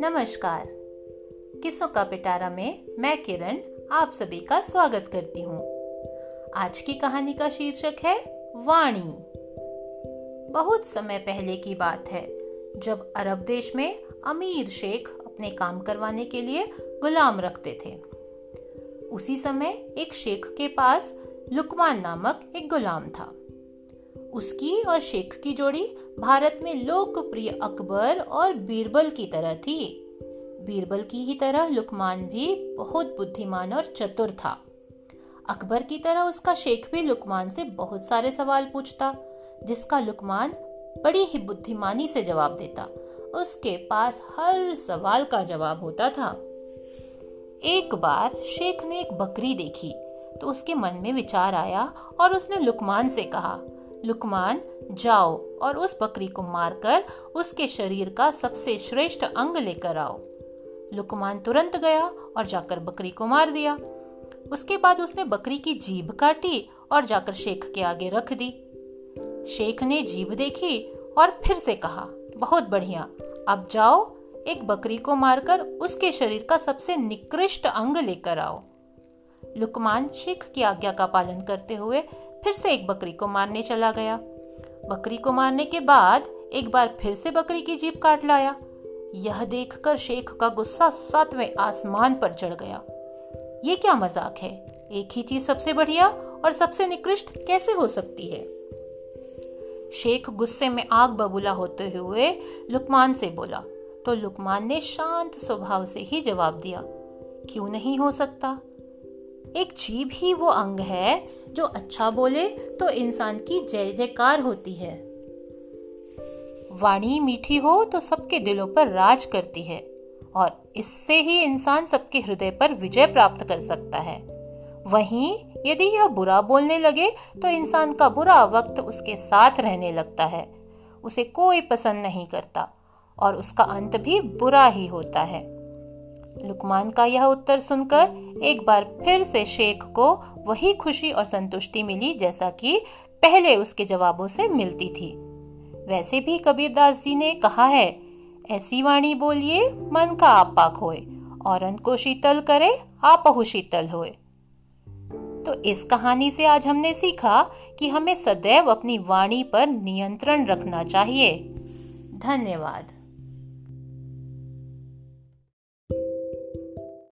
नमस्कार। किस्सों का पिटारा में मैं किरण आप सभी का स्वागत करती हूँ। आज की कहानी का शीर्षक है वाणी। बहुत समय पहले की बात है, जब अरब देश में अमीर शेख अपने काम करवाने के लिए गुलाम रखते थे। उसी समय एक शेख के पास लुकमान नामक एक गुलाम था। उसकी और शेख की जोड़ी भारत में लोकप्रिय अकबर और बीरबल की तरह थी। बीरबल की ही तरह लुकमान भी बहुत बुद्धिमान और चतुर था। अकबर की तरह उसका शेख भी लुकमान से बहुत सारे सवाल पूछता, जिसका लुकमान बड़ी ही बुद्धिमानी से जवाब देता। उसके पास हर सवाल का जवाब होता था। एक बार शेख ने एक बकरी देखी तो उसके मन में विचार आया और उसने लुकमान से कहा लुकमान, जाओ और उस बकरी को मारकर उसके शरीर का सबसे श्रेष्ठ अंग लेकर आओ। लुकमान तुरंत गया और जाकर बकरी को मार दिया। उसके बाद उसने बकरी की जीभ काटी और जाकर शेख के आगे रख दी। शेख ने जीभ देखी और फिर से कहा, बहुत बढ़िया, अब जाओ, एक बकरी को मारकर उसके शरीर का सबसे निकृष्ट अंग लेकर आओ। लुकमान शेख की आज्ञा का पालन करते हुए फिर से एक बकरी को मारने चला गया। बकरी को मारने के बाद एक बार फिर से बकरी की जीप काट लाया। यह देखकर शेख का गुस्सा सातवें आसमान पर चढ़ गया। ये क्या मज़ाक है? एक ही चीज़ सबसे बढ़िया और सबसे निकृष्ट कैसे हो सकती है? शेख गुस्से में आग बबूला होते हुए लुकमान से बोला तो लुकमान ने शांत स्वभाव से ही जवाब दिया, क्यों नहीं हो सकता? एक जीव ही वो अंग है जो अच्छा बोले तो इंसान की जय जयकार होती है। वाणी मीठी हो तो सबके दिलों पर राज करती है और इससे ही इंसान सबके हृदय पर विजय प्राप्त कर सकता है। वहीं यदि यह बुरा बोलने लगे तो इंसान का बुरा वक्त उसके साथ रहने लगता है। उसे कोई पसंद नहीं करता और उसका अंत भी बुरा ही होता है। लुकमान का यह उत्तर सुनकर एक बार फिर से शेख को वही खुशी और संतुष्टि मिली जैसा कि पहले उसके जवाबों से मिलती थी। वैसे भी कबीरदास जी ने कहा है, ऐसी वाणी बोलिए, मन का आप पाक और अन को शीतल करे आप शीतल होए। तो इस कहानी से आज हमने सीखा कि हमें सदैव अपनी वाणी पर नियंत्रण रखना चाहिए। धन्यवाद।